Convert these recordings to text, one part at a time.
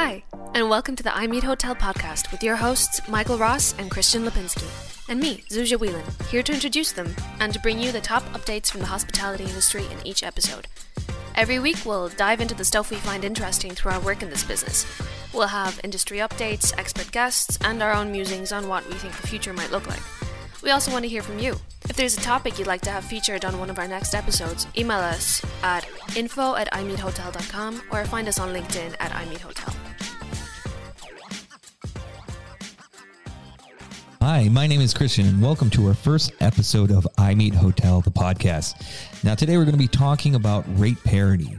Hi, and welcome to the I Meet Hotel podcast with your hosts, Michael Ross and Christian Lipinski, and me, Zuzia Whelan, here to introduce them and to bring you the top updates from the hospitality industry in each episode. Every week, we'll dive into the stuff we find interesting through our work in this business. We'll have industry updates, expert guests, and our own musings on what we think the future might look like. We also want to hear from you. If there's a topic you'd like to have featured on one of our next episodes, email us at info at imeethotel.com or find us on LinkedIn at imeethotel. Hi, my name is Christian, and welcome to our first episode of I Meet Hotel, the podcast. Now, today we're going to be talking about rate parity.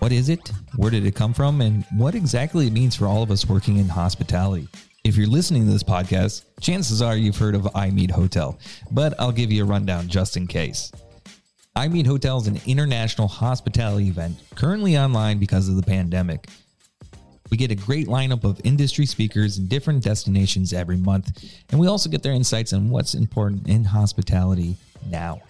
What is it? Where did it come from? And what exactly it means for all of us working in hospitality. If you're listening to this podcast, chances are you've heard of I Meet Hotel, but I'll give you a rundown just in case. I Meet Hotel is an international hospitality event currently online because of the pandemic. We get a great lineup of industry speakers in different destinations every month, and we also get their insights on what's important in hospitality now.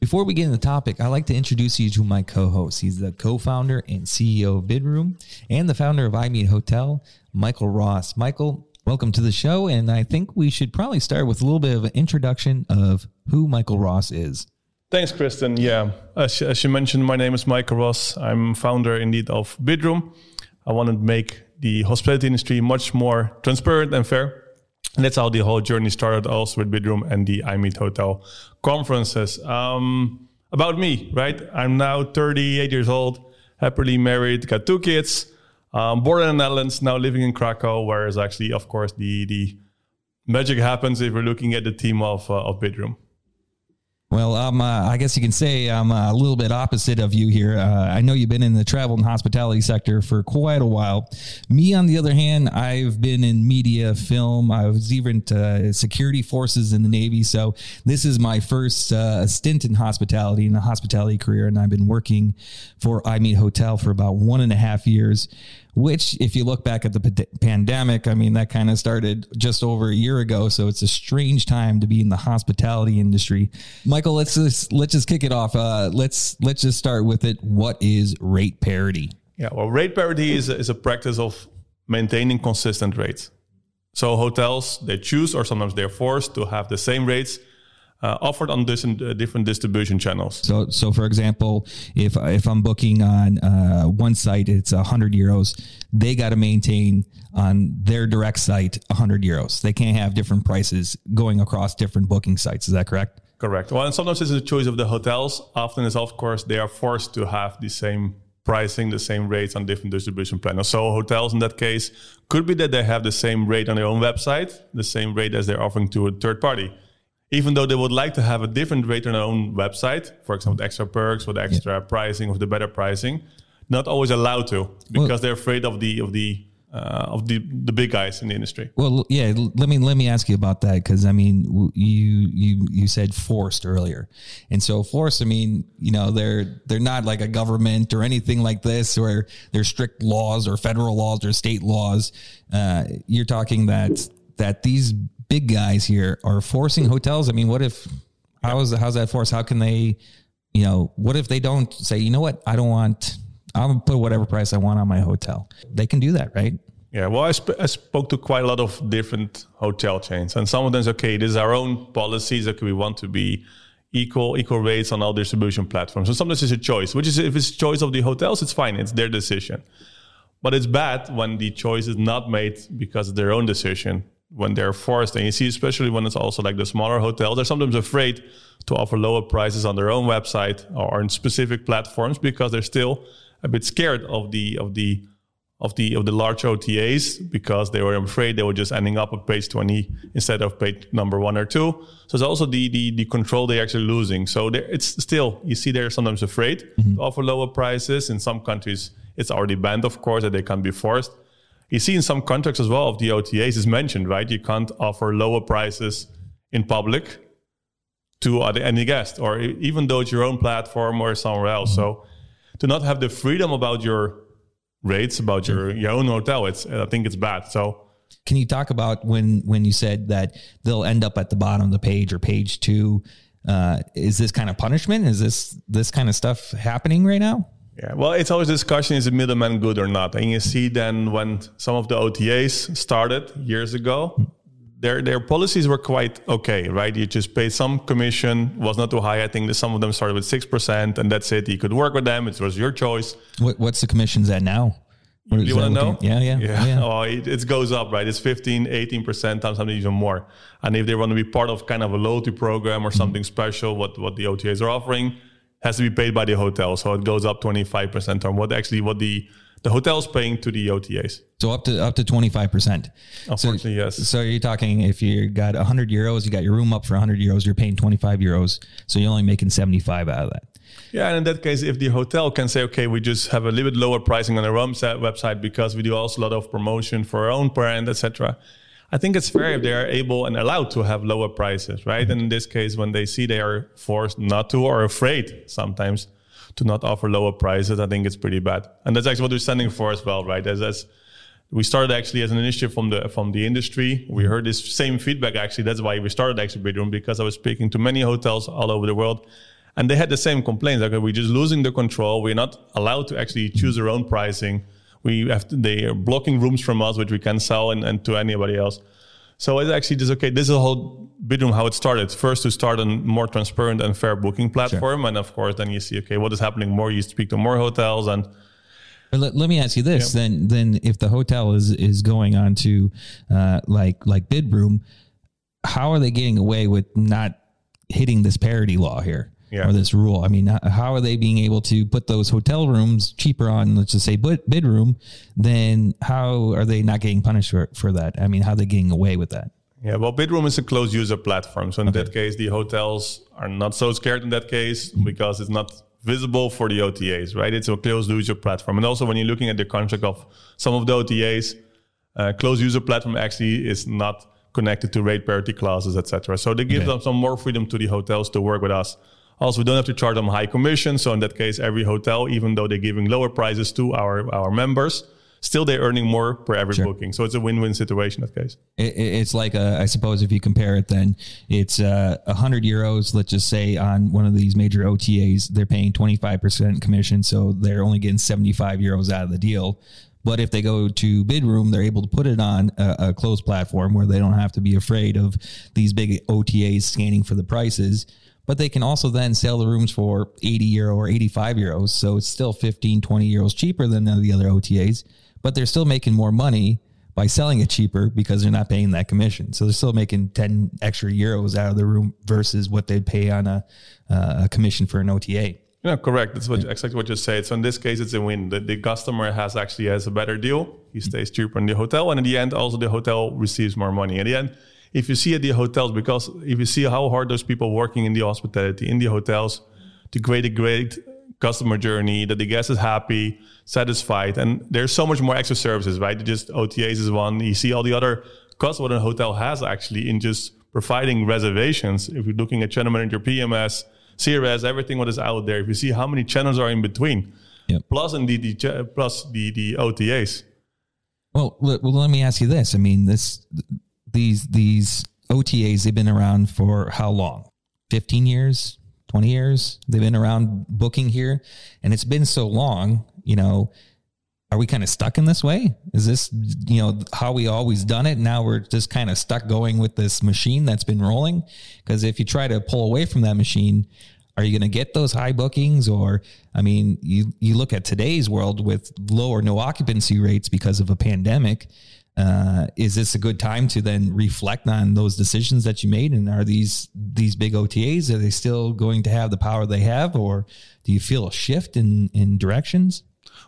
Before we get into the topic, I'd like to introduce you to my co host. He's the co founder and CEO of Bidroom and the founder of I Meet Hotel, Michael Ross. Michael, welcome to the show. And I think we should probably start with a little bit of an introduction of who Michael Ross is. Thanks, Christian. Yeah, as, as you mentioned, my name is Michael Ross. I'm founder indeed of Bidroom. I want to make the hospitality industry much more transparent and fair. And that's how the whole journey started also with Bidroom and the I Meet Hotel conferences. Um, about me, right? I'm now 38 years old, happily married, got two kids, um, born in the Netherlands, now living in Krakow, where is actually, of course, the, the magic happens if we're looking at the team of, uh, of Bidroom. Well, um, uh, I guess you can say I'm a little bit opposite of you here. Uh, I know you've been in the travel and hospitality sector for quite a while. Me, on the other hand, I've been in media, film. I was even uh, security forces in the Navy. So this is my first uh, stint in hospitality in a hospitality career, and I've been working for I Meet Hotel for about one and a half years which if you look back at the p- pandemic, I mean, that kind of started just over a year ago. So it's a strange time to be in the hospitality industry. Michael, let's just, let's just kick it off. Uh, let's, let's just start with it. What is rate parity? Yeah. Well, rate parity is a, is a practice of maintaining consistent rates. So hotels, they choose or sometimes they're forced to have the same rates uh, offered on different, uh, different distribution channels. So, so for example, if if I'm booking on uh, one site, it's hundred euros. They got to maintain on their direct site hundred euros. They can't have different prices going across different booking sites. Is that correct? Correct. Well, and sometimes it's a choice of the hotels. Often, is of course, they are forced to have the same pricing, the same rates on different distribution planners. So hotels in that case could be that they have the same rate on their own website, the same rate as they're offering to a third party even though they would like to have a different rate on their own website, for example, with extra perks, with extra yeah. pricing, with the better pricing, not always allowed to because well, they're afraid of the of the uh, of the the big guys in the industry. Well, yeah. Let me let me ask you about that because I mean, you you you said forced earlier, and so forced. I mean, you know, they're they're not like a government or anything like this, where there's strict laws or federal laws or state laws. Uh, you're talking that that these big guys here are forcing hotels. I mean, what if how is how's that force? How can they, you know, what if they don't say, you know what, I don't want, I'm gonna put whatever price I want on my hotel. They can do that, right? Yeah, well, I, sp- I spoke to quite a lot of different hotel chains, and some of them say, okay, this is our own policies that we want to be equal equal rates on all distribution platforms. So sometimes it's a choice, which is if it's choice of the hotels, it's fine, it's their decision. But it's bad when the choice is not made because of their own decision when they're forced. And you see, especially when it's also like the smaller hotels, they're sometimes afraid to offer lower prices on their own website or on specific platforms because they're still a bit scared of the of the of the of the large OTAs because they were afraid they were just ending up at page 20 instead of page number one or two. So it's also the the, the control they're actually losing. So it's still you see they're sometimes afraid mm-hmm. to offer lower prices. In some countries, it's already banned, of course, that they can be forced you see in some contracts as well of the OTAs is mentioned, right? You can't offer lower prices in public to any guest, or even though it's your own platform or somewhere else. Mm-hmm. So to not have the freedom about your rates, about your, your own hotel, it's I think it's bad. So can you talk about when when you said that they'll end up at the bottom of the page or page two? Uh, is this kind of punishment? Is this this kind of stuff happening right now? Yeah, well, it's always a discussion: is the middleman good or not? And you see, then when some of the OTAs started years ago, their their policies were quite okay, right? You just pay some commission, was not too high. I think that some of them started with six percent, and that's it. You could work with them; it was your choice. What, what's the commissions at now? You want to know? Yeah, yeah, yeah. yeah. Oh, it, it, goes up, right? It's 15, 18%, times sometimes even more. And if they want to be part of kind of a loyalty program or something mm-hmm. special, what, what the OTAs are offering, has to be paid by the hotel. So it goes up 25% on what actually what the the hotel's paying to the OTAs. So up to up to 25%. Unfortunately, so, yes. So you're talking if you got 100 euros, you got your room up for 100 euros, you're paying 25 euros. So you're only making 75 out of that. Yeah, and in that case, if the hotel can say, okay, we just have a little bit lower pricing on our own website because we do also a lot of promotion for our own brand, etc. I think it's fair if they are able and allowed to have lower prices, right? Mm-hmm. And in this case, when they see they are forced not to or afraid sometimes to not offer lower prices, I think it's pretty bad. And that's actually what we're standing for as well, right? As, as we started actually as an initiative from the from the industry. We mm-hmm. heard this same feedback actually. That's why we started actually Bidroom because I was speaking to many hotels all over the world, and they had the same complaints. Like we're just losing the control. We're not allowed to actually choose our own pricing we have to, they are blocking rooms from us, which we can sell and, and to anybody else. So it's actually just okay. This is a whole Bidroom how it started. First, to start a more transparent and fair booking platform, sure. and of course, then you see okay, what is happening more. You speak to more hotels, and let, let me ask you this: yeah. then, then if the hotel is is going on to uh, like like Bidroom, how are they getting away with not hitting this parity law here? Yeah. or this rule. I mean, how are they being able to put those hotel rooms cheaper on, let's just say, Bidroom? Then how are they not getting punished for, for that? I mean, how are they getting away with that? Yeah, well, Bidroom is a closed user platform. So in okay. that case, the hotels are not so scared in that case mm-hmm. because it's not visible for the OTAs, right? It's a closed user platform. And also when you're looking at the contract of some of the OTAs, uh, closed user platform actually is not connected to rate parity clauses, etc. So they give okay. them some more freedom to the hotels to work with us. Also, we don't have to charge them high commission. So in that case, every hotel, even though they're giving lower prices to our, our members, still they're earning more per every sure. booking. So it's a win-win situation in that case. It, it's like, a, I suppose if you compare it, then it's uh, a uh, hundred euros, let's just say on one of these major OTAs, they're paying 25% commission. So they're only getting 75 euros out of the deal. But if they go to Bidroom, they're able to put it on a, a closed platform where they don't have to be afraid of these big OTAs scanning for the prices but they can also then sell the rooms for 80 euro or 85 euros. So it's still 15, 20 euros cheaper than the other OTAs, but they're still making more money by selling it cheaper because they're not paying that commission. So they're still making 10 extra euros out of the room versus what they'd pay on a, uh, a commission for an OTA. Yeah, correct. That's what, exactly what you said. So in this case, it's a win. The, the customer has actually has a better deal. He stays cheaper in the hotel, and in the end, also the hotel receives more money. In the end, if you see at the hotels, because if you see how hard those people working in the hospitality, in the hotels, to create a great customer journey, that the guest is happy, satisfied, and there's so much more extra services, right? Just OTAs is one. You see all the other costs what a hotel has actually in just providing reservations. If you're looking at channel manager, PMS, CRS, everything what is out there, if you see how many channels are in between, yep. plus indeed the plus the the OTAs. Well, well, let me ask you this. I mean, this these these OTAs they've been around for how long? 15 years, 20 years. They've been around booking here and it's been so long, you know, are we kind of stuck in this way? Is this, you know, how we always done it? Now we're just kind of stuck going with this machine that's been rolling. Because if you try to pull away from that machine, are you going to get those high bookings? Or, I mean, you, you look at today's world with low or no occupancy rates because of a pandemic uh, is this a good time to then reflect on those decisions that you made? And are these these big OTAs are they still going to have the power they have, or do you feel a shift in in directions?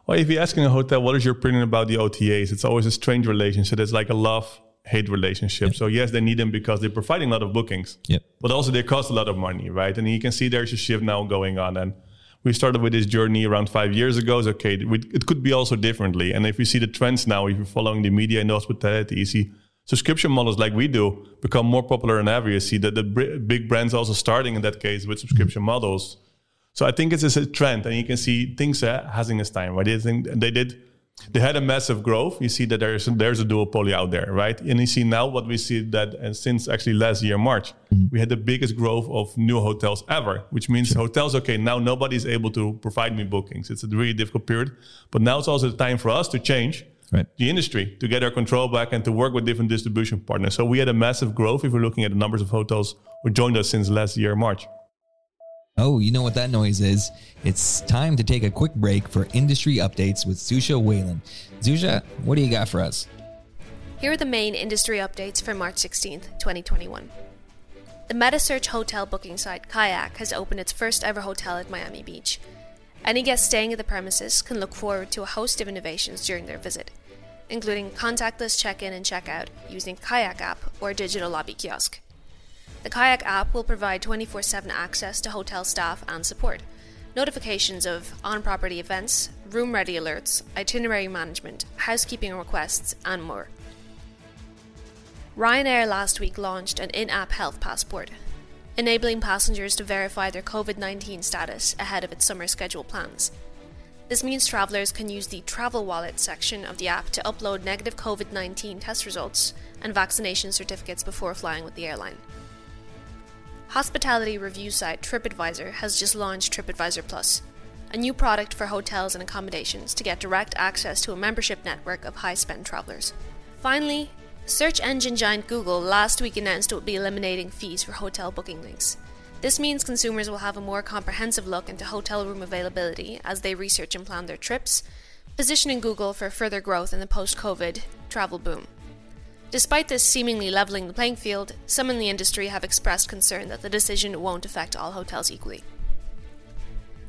Well, if you're asking a hotel, what is your opinion about the OTAs? It's always a strange relationship. It's like a love hate relationship. Yep. So yes, they need them because they're providing a lot of bookings. Yep. But also they cost a lot of money, right? And you can see there's a shift now going on. And we started with this journey around five years ago. It's okay, it could be also differently. And if you see the trends now, if you're following the media and the hospitality, you see subscription models like we do become more popular than ever. You see that the big brands also starting in that case with subscription models. So I think it's a trend, and you can see things uh, time. Right? They, think, they did they had a massive growth. You see that there's there's a duopoly out there, right? And you see now what we see that and since actually last year March, mm-hmm. we had the biggest growth of new hotels ever, which means sure. hotels. Okay, now nobody's able to provide me bookings. It's a really difficult period, but now it's also the time for us to change. Right. The industry to get our control back and to work with different distribution partners. So we had a massive growth if we're looking at the numbers of hotels who joined us since last year March. Oh, you know what that noise is? It's time to take a quick break for industry updates with Zusha Whelan. Zusha, what do you got for us? Here are the main industry updates for March 16th, 2021. The metasearch hotel booking site Kayak has opened its first ever hotel at Miami Beach. Any guest staying at the premises can look forward to a host of innovations during their visit, including contactless check in and check out using Kayak app or digital lobby kiosk. The Kayak app will provide 24 7 access to hotel staff and support, notifications of on property events, room ready alerts, itinerary management, housekeeping requests, and more. Ryanair last week launched an in app health passport, enabling passengers to verify their COVID 19 status ahead of its summer schedule plans. This means travellers can use the Travel Wallet section of the app to upload negative COVID 19 test results and vaccination certificates before flying with the airline. Hospitality review site TripAdvisor has just launched TripAdvisor Plus, a new product for hotels and accommodations to get direct access to a membership network of high spend travelers. Finally, search engine giant Google last week announced it would be eliminating fees for hotel booking links. This means consumers will have a more comprehensive look into hotel room availability as they research and plan their trips, positioning Google for further growth in the post COVID travel boom. Despite this seemingly levelling the playing field, some in the industry have expressed concern that the decision won't affect all hotels equally.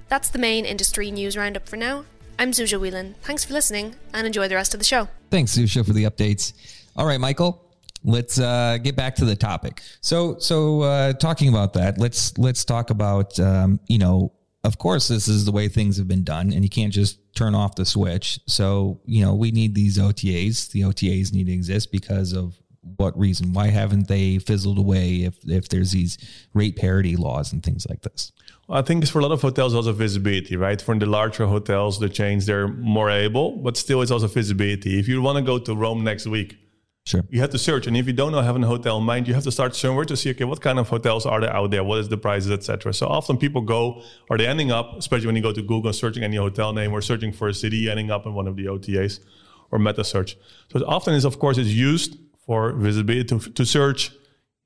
That's the main industry news roundup for now. I'm Zusha Whelan. Thanks for listening and enjoy the rest of the show. Thanks, Zusha, for the updates. All right, Michael, let's uh, get back to the topic. So, so uh, talking about that, let's let's talk about um, you know of course, this is the way things have been done, and you can't just turn off the switch. So, you know, we need these OTAs. The OTAs need to exist because of what reason? Why haven't they fizzled away if, if there's these rate parity laws and things like this? I think it's for a lot of hotels also visibility, right? For the larger hotels, the chains, they're more able, but still it's also visibility. If you want to go to Rome next week, Sure. You have to search, and if you don't know have a hotel in mind, you have to start somewhere to see okay, what kind of hotels are there out there, what is the prices, etc. So often people go, are they ending up, especially when you go to Google searching any hotel name or searching for a city, ending up in one of the OTAs or meta search. So often is of course is used for visibility to, to search.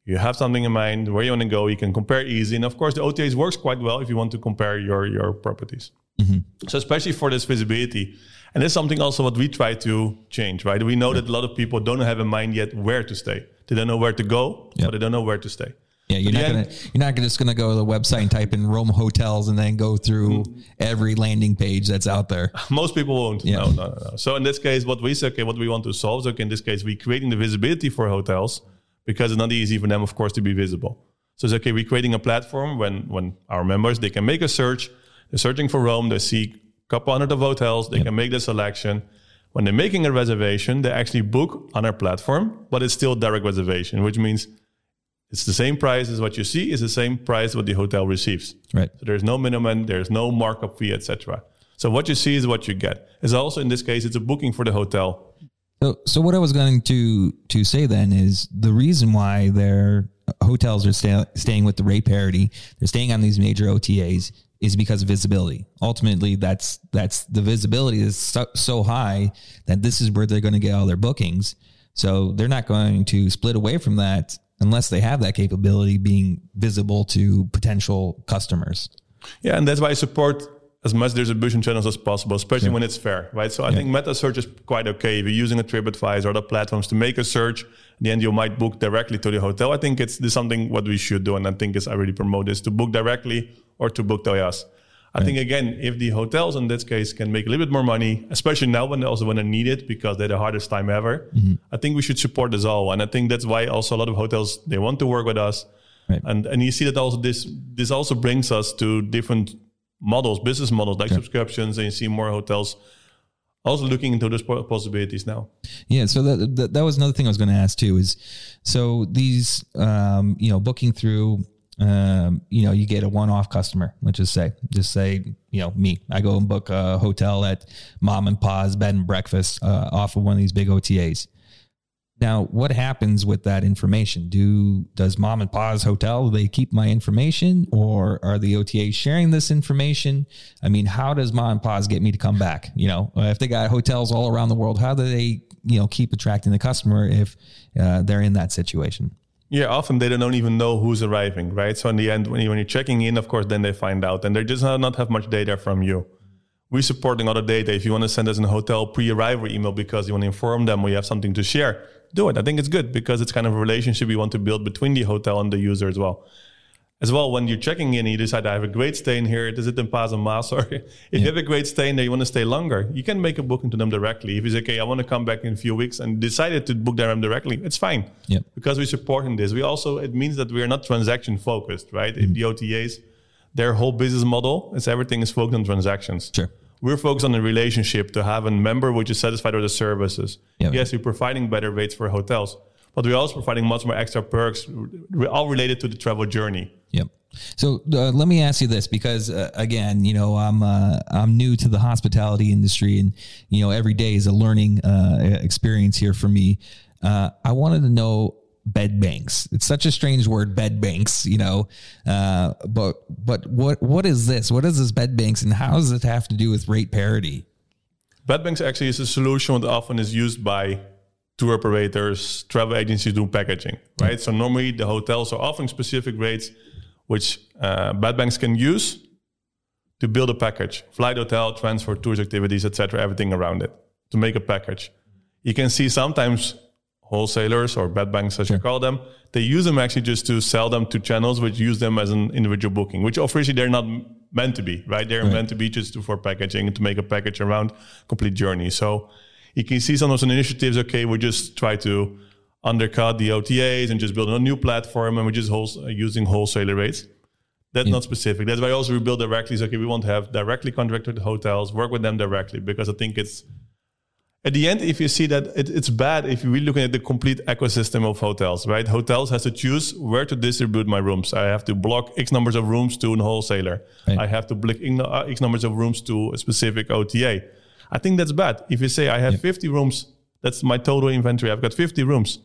You have something in mind where you want to go. You can compare easy, and of course the OTAs works quite well if you want to compare your your properties. Mm-hmm. So especially for this visibility and that's something also what we try to change, right? We know yeah. that a lot of people don't have in mind yet where to stay. They don't know where to go, yeah. but they don't know where to stay. Yeah, you're not gonna you're not just gonna go to the website and type in Rome hotels and then go through mm. every landing page that's out there. Most people won't. Yeah. No, no, no, no. So in this case, what we say, okay, what we want to solve is okay, in this case, we're creating the visibility for hotels because it's not easy for them, of course, to be visible. So it's okay, we're creating a platform when when our members they can make a search, they're searching for Rome, they see a couple hundred of hotels. They yep. can make the selection. When they're making a reservation, they actually book on our platform, but it's still direct reservation, which means it's the same price as what you see is the same price what the hotel receives. Right. So there's no minimum, there's no markup fee, etc. So what you see is what you get. It's also in this case it's a booking for the hotel. So, so what I was going to to say then is the reason why their hotels are stay, staying with the rate parity, they're staying on these major OTAs is because of visibility. Ultimately, that's that's the visibility is so, so high that this is where they're going to get all their bookings. So they're not going to split away from that unless they have that capability being visible to potential customers. Yeah, and that's why I support as much distribution channels as possible, especially when it's fair, right? So I yeah. think meta search is quite okay. If you're using a TripAdvisor or other platforms to make a search, in the end you might book directly to the hotel. I think it's something what we should do, and I think is I really promote this to book directly or to book to us. I right. think again, if the hotels in this case can make a little bit more money, especially now when they also when they need it because they're the hardest time ever, mm-hmm. I think we should support this all. And I think that's why also a lot of hotels they want to work with us. Right. And and you see that also this this also brings us to different models, business models like subscriptions, and you see more hotels also looking into those possibilities now. Yeah, so that, that, that was another thing I was going to ask too. Is so these um, you know booking through um, you know, you get a one-off customer. Let's just say, just say, you know, me. I go and book a hotel at Mom and Pa's Bed and Breakfast uh, off of one of these big OTAs. Now, what happens with that information? Do does Mom and Pa's hotel they keep my information, or are the OTAs sharing this information? I mean, how does Mom and Pa's get me to come back? You know, if they got hotels all around the world, how do they you know keep attracting the customer if uh, they're in that situation? Yeah, often they don't even know who's arriving, right? So in the end, when, you, when you're checking in, of course, then they find out, and they just not, have much data from you. We're supporting other data. If you want to send us a hotel pre-arrival email because you want to inform them or you have something to share, do it. I think it's good because it's kind of a relationship we want to build between the hotel and the user as well as well, when you're checking in, you decide I have a great stay in here. Does it in Pas and Mas? Or if yeah. you have a great stay in there, you want to stay longer, you can make a booking to them directly. If you say, okay, I want to come back in a few weeks and decided to book them directly, it's fine. Yeah. Because we're supporting this. We also, it means that we are not transaction focused, right? Mm-hmm. If the OTAs, their whole business model is everything is focused on transactions. Sure. We're focused on the relationship to have a member which is satisfied with the services. Yeah, yes, we're providing better rates for hotels, but we're also providing much more extra perks, all related to the travel journey. Yep. So uh, let me ask you this, because uh, again, you know, I'm uh, I'm new to the hospitality industry, and you know, every day is a learning uh, experience here for me. Uh, I wanted to know bed banks. It's such a strange word, bed banks. You know, uh, but but what what is this? What is this bed banks, and how does it have to do with rate parity? Bed banks actually is a solution that often is used by tour operators, travel agencies do packaging, right? So normally the hotels are offering specific rates which uh, bed banks can use to build a package flight hotel transfer tours activities etc everything around it to make a package you can see sometimes wholesalers or bed banks as sure. you call them they use them actually just to sell them to channels which use them as an individual booking which obviously they're not meant to be right they're right. meant to be just for packaging and to make a package around complete journey so you can see some of those initiatives okay we just try to undercut the OTAs and just build a new platform and we're just whole, using wholesaler rates. That's yeah. not specific. That's why also we build directly. So, okay, we want to have directly contracted hotels, work with them directly because I think it's at the end, if you see that it, it's bad if you're really looking at the complete ecosystem of hotels, right? Hotels has to choose where to distribute my rooms. I have to block X numbers of rooms to a wholesaler. Right. I have to block uh, X numbers of rooms to a specific OTA. I think that's bad. If you say I have 50 rooms, that's my total inventory. I've got 50 rooms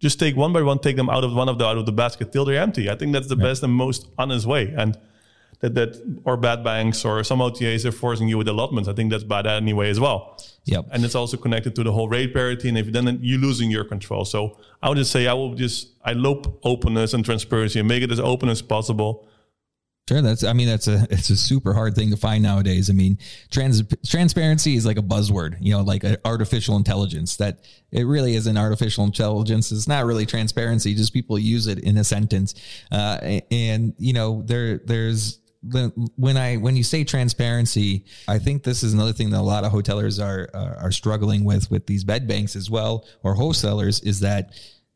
just take one by one, take them out of one of the out of the basket till they're empty. I think that's the yeah. best and most honest way. And that that or bed banks or some OTAs are forcing you with allotments. I think that's bad anyway as well. Yep. And it's also connected to the whole rate parity. And if then you're losing your control. So I would just say I will just I lope openness and transparency and make it as open as possible. Sure, that's. I mean, that's a it's a super hard thing to find nowadays. I mean, trans transparency is like a buzzword. You know, like artificial intelligence. That it really is an artificial intelligence. It's not really transparency. Just people use it in a sentence. Uh, and you know, there there's when I when you say transparency, I think this is another thing that a lot of hotelers are are struggling with with these bed banks as well or wholesalers is that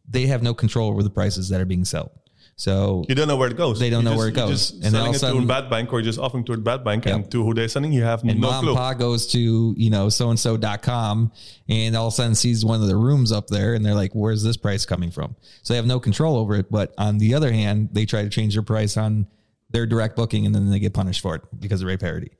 they have no control over the prices that are being sold. So you don't know where it goes. They don't you know just, where it goes. and selling it sudden, to a bed bank or just offering to a bed bank yep. and to who they're sending, you have and no mom clue. pa goes to, you know, so and so.com and all of a sudden sees one of the rooms up there and they're like, where's this price coming from? So they have no control over it. But on the other hand, they try to change their price on their direct booking and then they get punished for it because of rate parity.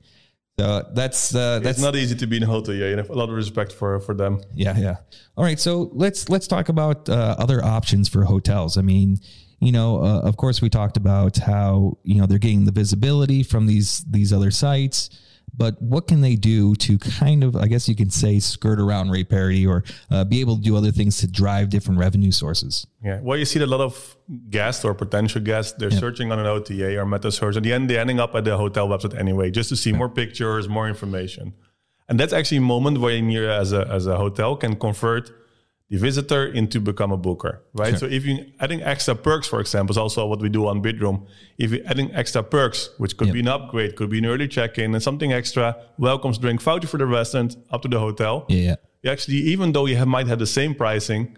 So that's uh, that's it's not easy to be in a hotel. Yeah, you have a lot of respect for for them. Yeah, yeah. All right, so let's let's talk about uh, other options for hotels. I mean, you know, uh, of course, we talked about how you know they're getting the visibility from these these other sites, but what can they do to kind of, I guess you can say, skirt around rate parity or uh, be able to do other things to drive different revenue sources? Yeah, well, you see a lot of guests or potential guests they're yeah. searching on an OTA or meta search. At the end, they're ending up at the hotel website anyway, just to see yeah. more pictures, more information, and that's actually a moment where you, as a as a hotel, can convert the visitor into become a booker, right? Sure. So if you adding extra perks, for example, is also what we do on Bidroom. If you're adding extra perks, which could yep. be an upgrade, could be an early check-in, and something extra, welcomes drink voucher for the restaurant up to the hotel. Yeah. You actually, even though you have, might have the same pricing,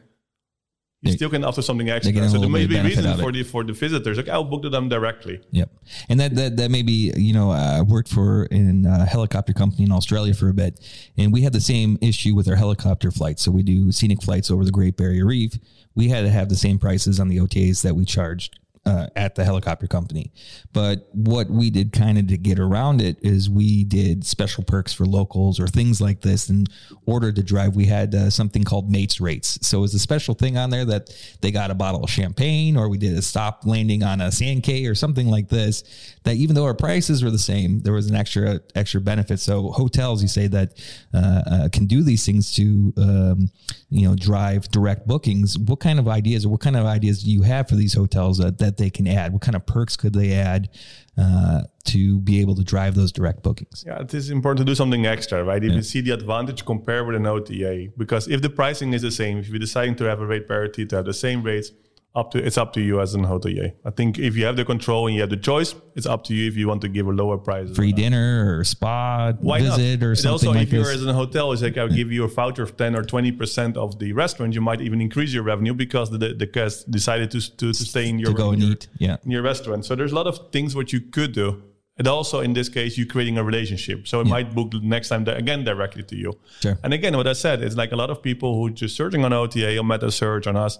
you still can offer something extra. So there may be reason for the for the visitors. Like I'll book to them directly. Yep, and that that that may be you know uh, I worked for in a helicopter company in Australia for a bit, and we had the same issue with our helicopter flights. So we do scenic flights over the Great Barrier Reef. We had to have the same prices on the OTAs that we charged uh, at the helicopter company. But what we did kind of to get around it is we did special perks for locals or things like this. In order to drive, we had uh, something called mates rates. So it was a special thing on there that they got a bottle of champagne or we did a stop landing on a sand cay or something like this. That even though our prices were the same, there was an extra extra benefit. So hotels, you say that uh, uh, can do these things to um, you know drive direct bookings. What kind of ideas or what kind of ideas do you have for these hotels that, that they can add? What kind of perks could they add uh, to be able to drive those direct bookings? Yeah, it is important to do something extra, right? If yeah. you see the advantage, compare with an OTA. Because if the pricing is the same, if you're deciding to have a rate parity, to have the same rates, up to it's up to you as an hotelier. I think if you have the control and you have the choice, it's up to you if you want to give a lower price. Free dinner or spa Why visit not? or something And also, like if you're as a hotel, it's like I'll give you a voucher of ten or twenty percent of the restaurant. You might even increase your revenue because the the guest decided to to, to stay in your to go and eat, yeah, in your restaurant. So there's a lot of things what you could do. And also in this case, you're creating a relationship. So it yeah. might book next time again directly to you. Sure. And again, what I said, is like a lot of people who just searching on OTA or meta search on us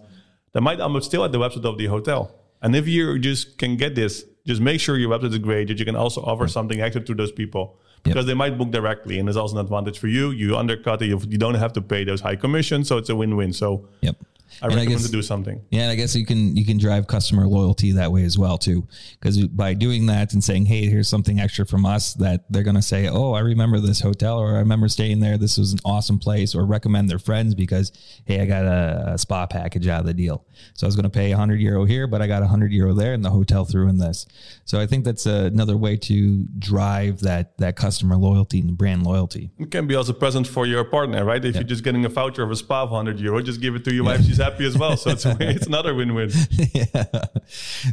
they might I'm still at the website of the hotel. And if you just can get this, just make sure your website is great that you can also offer mm. something extra to those people because yep. they might book directly and there's also an advantage for you. You undercut it, you, you don't have to pay those high commissions, so it's a win-win. So yep. I and recommend I guess, to do something. Yeah, I guess you can you can drive customer loyalty that way as well too, because by doing that and saying, "Hey, here's something extra from us," that they're going to say, "Oh, I remember this hotel, or I remember staying there. This was an awesome place," or recommend their friends because, "Hey, I got a, a spa package out of the deal, so I was going to pay 100 euro here, but I got 100 euro there, and the hotel threw in this." So I think that's another way to drive that that customer loyalty and brand loyalty. It can be also present for your partner, right? If yeah. you're just getting a voucher of a spa of 100 euro, just give it to your wife. She's happy as well. So it's, it's another win-win. yeah.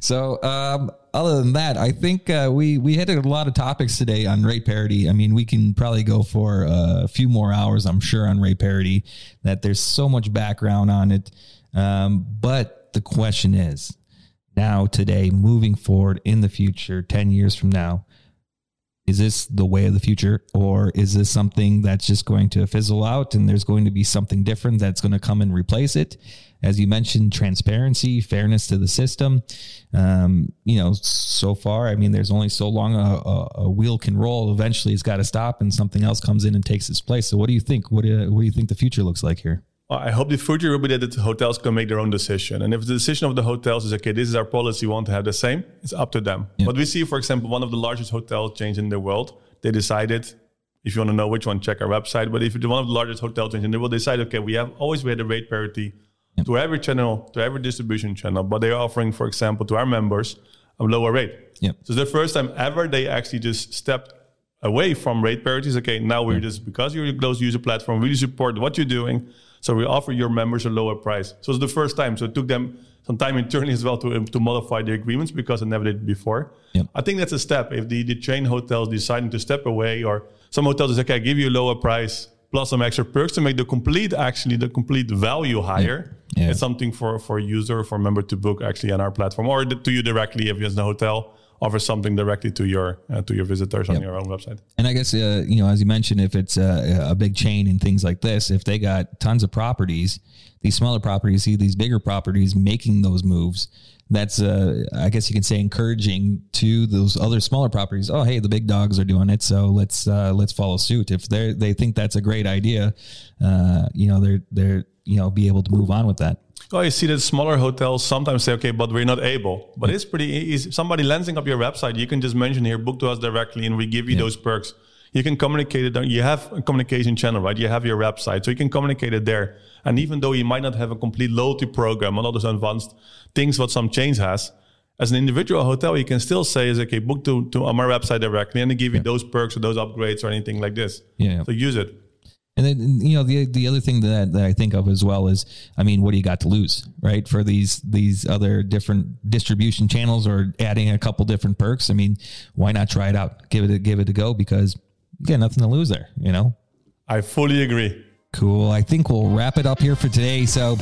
So um, other than that, I think uh, we we hit a lot of topics today on rate parity. I mean, we can probably go for a few more hours, I'm sure, on rate parity. That there's so much background on it. Um, but the question is, now, today, moving forward in the future, 10 years from now, is this the way of the future or is this something that's just going to fizzle out and there's going to be something different that's going to come and replace it? As you mentioned transparency fairness to the system. Um, you know so far i mean there's only so long a, a, a wheel can roll. Eventually it's got to stop and something else comes in and takes its place. So what do you think? What do, what do you think the future looks like here I hope the future will be that the hotels can make their own decision. And if the decision of the hotels is, okay, this is our policy, we want to have the same, it's up to them. Yeah. But we see, for example, one of the largest hotel chains in the world, they decided, if you want to know which one, check our website. But if it's one of the largest hotel chains, and they will decide, okay, we have always we had a rate parity yeah. to every channel, to every distribution channel, but they're offering, for example, to our members a lower rate. Yeah. So it's the first time ever they actually just stepped away from rate parities. Okay, now we're yeah. just, because you're a closed user platform, really support what you're doing so we offer your members a lower price. So it's the first time. So it took them some time internally as well to, um, to modify the agreements because they never did before. Yep. I think that's a step. If the, the chain hotels deciding to step away or some hotels is okay, I give you a lower price plus some extra perks to make the complete actually the complete value higher. Yeah. Yeah. It's something for for user for member to book actually on our platform or to you directly if you're in the hotel offer something directly to your uh, to your visitors yep. on your own website. And I guess uh, you know, as you mentioned, if it's a, a, big chain and things like this, if they got tons of properties, these smaller properties see these bigger properties making those moves. That's uh, I guess you can say encouraging to those other smaller properties. Oh, hey, the big dogs are doing it, so let's uh, let's follow suit. If they they think that's a great idea, uh, you know, they're they're you know be able to move on with that. Oh, you see that smaller hotels sometimes say, okay, but we're not able. But mm. it's pretty easy. Somebody lensing up your website, you can just mention here, book to us directly, and we give you yeah. those perks. You can communicate it. You have a communication channel, right? You have your website, so you can communicate it there. And even though you might not have a complete loyalty program and all those advanced things what some chains has, as an individual hotel, you can still say, "Is okay, book to, to on my website directly, and they give you yeah. those perks or those upgrades or anything like this." Yeah. So use it. And then you know the the other thing that that I think of as well is I mean what do you got to lose right? For these these other different distribution channels or adding a couple different perks I mean why not try it out? Give it a, give it a go because you got nothing to lose there you know? I fully agree cool I think we'll wrap it up here for today so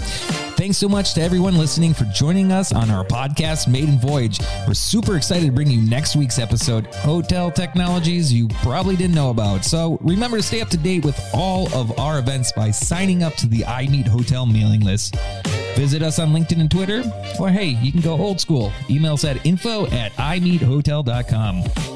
Thanks so much to everyone listening for joining us on our podcast, Maiden Voyage. We're super excited to bring you next week's episode, Hotel Technologies You Probably Didn't Know About. So remember to stay up to date with all of our events by signing up to the iMeet Hotel mailing list. Visit us on LinkedIn and Twitter, or hey, you can go old school. Email us at info at imeethotel.com.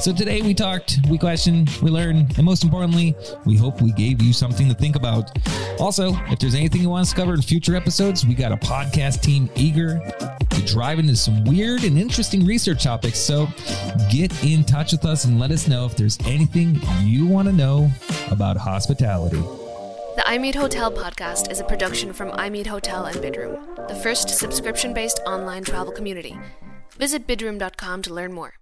So today we talked, we questioned, we learned, and most importantly, we hope we gave you something to think about. Also, if there's anything you want us to cover in future episodes, we got a podcast team eager to drive into some weird and interesting research topics. So get in touch with us and let us know if there's anything you want to know about hospitality. The iMeet Hotel podcast is a production from iMeet Hotel and Bidroom, the first subscription based online travel community. Visit bidroom.com to learn more.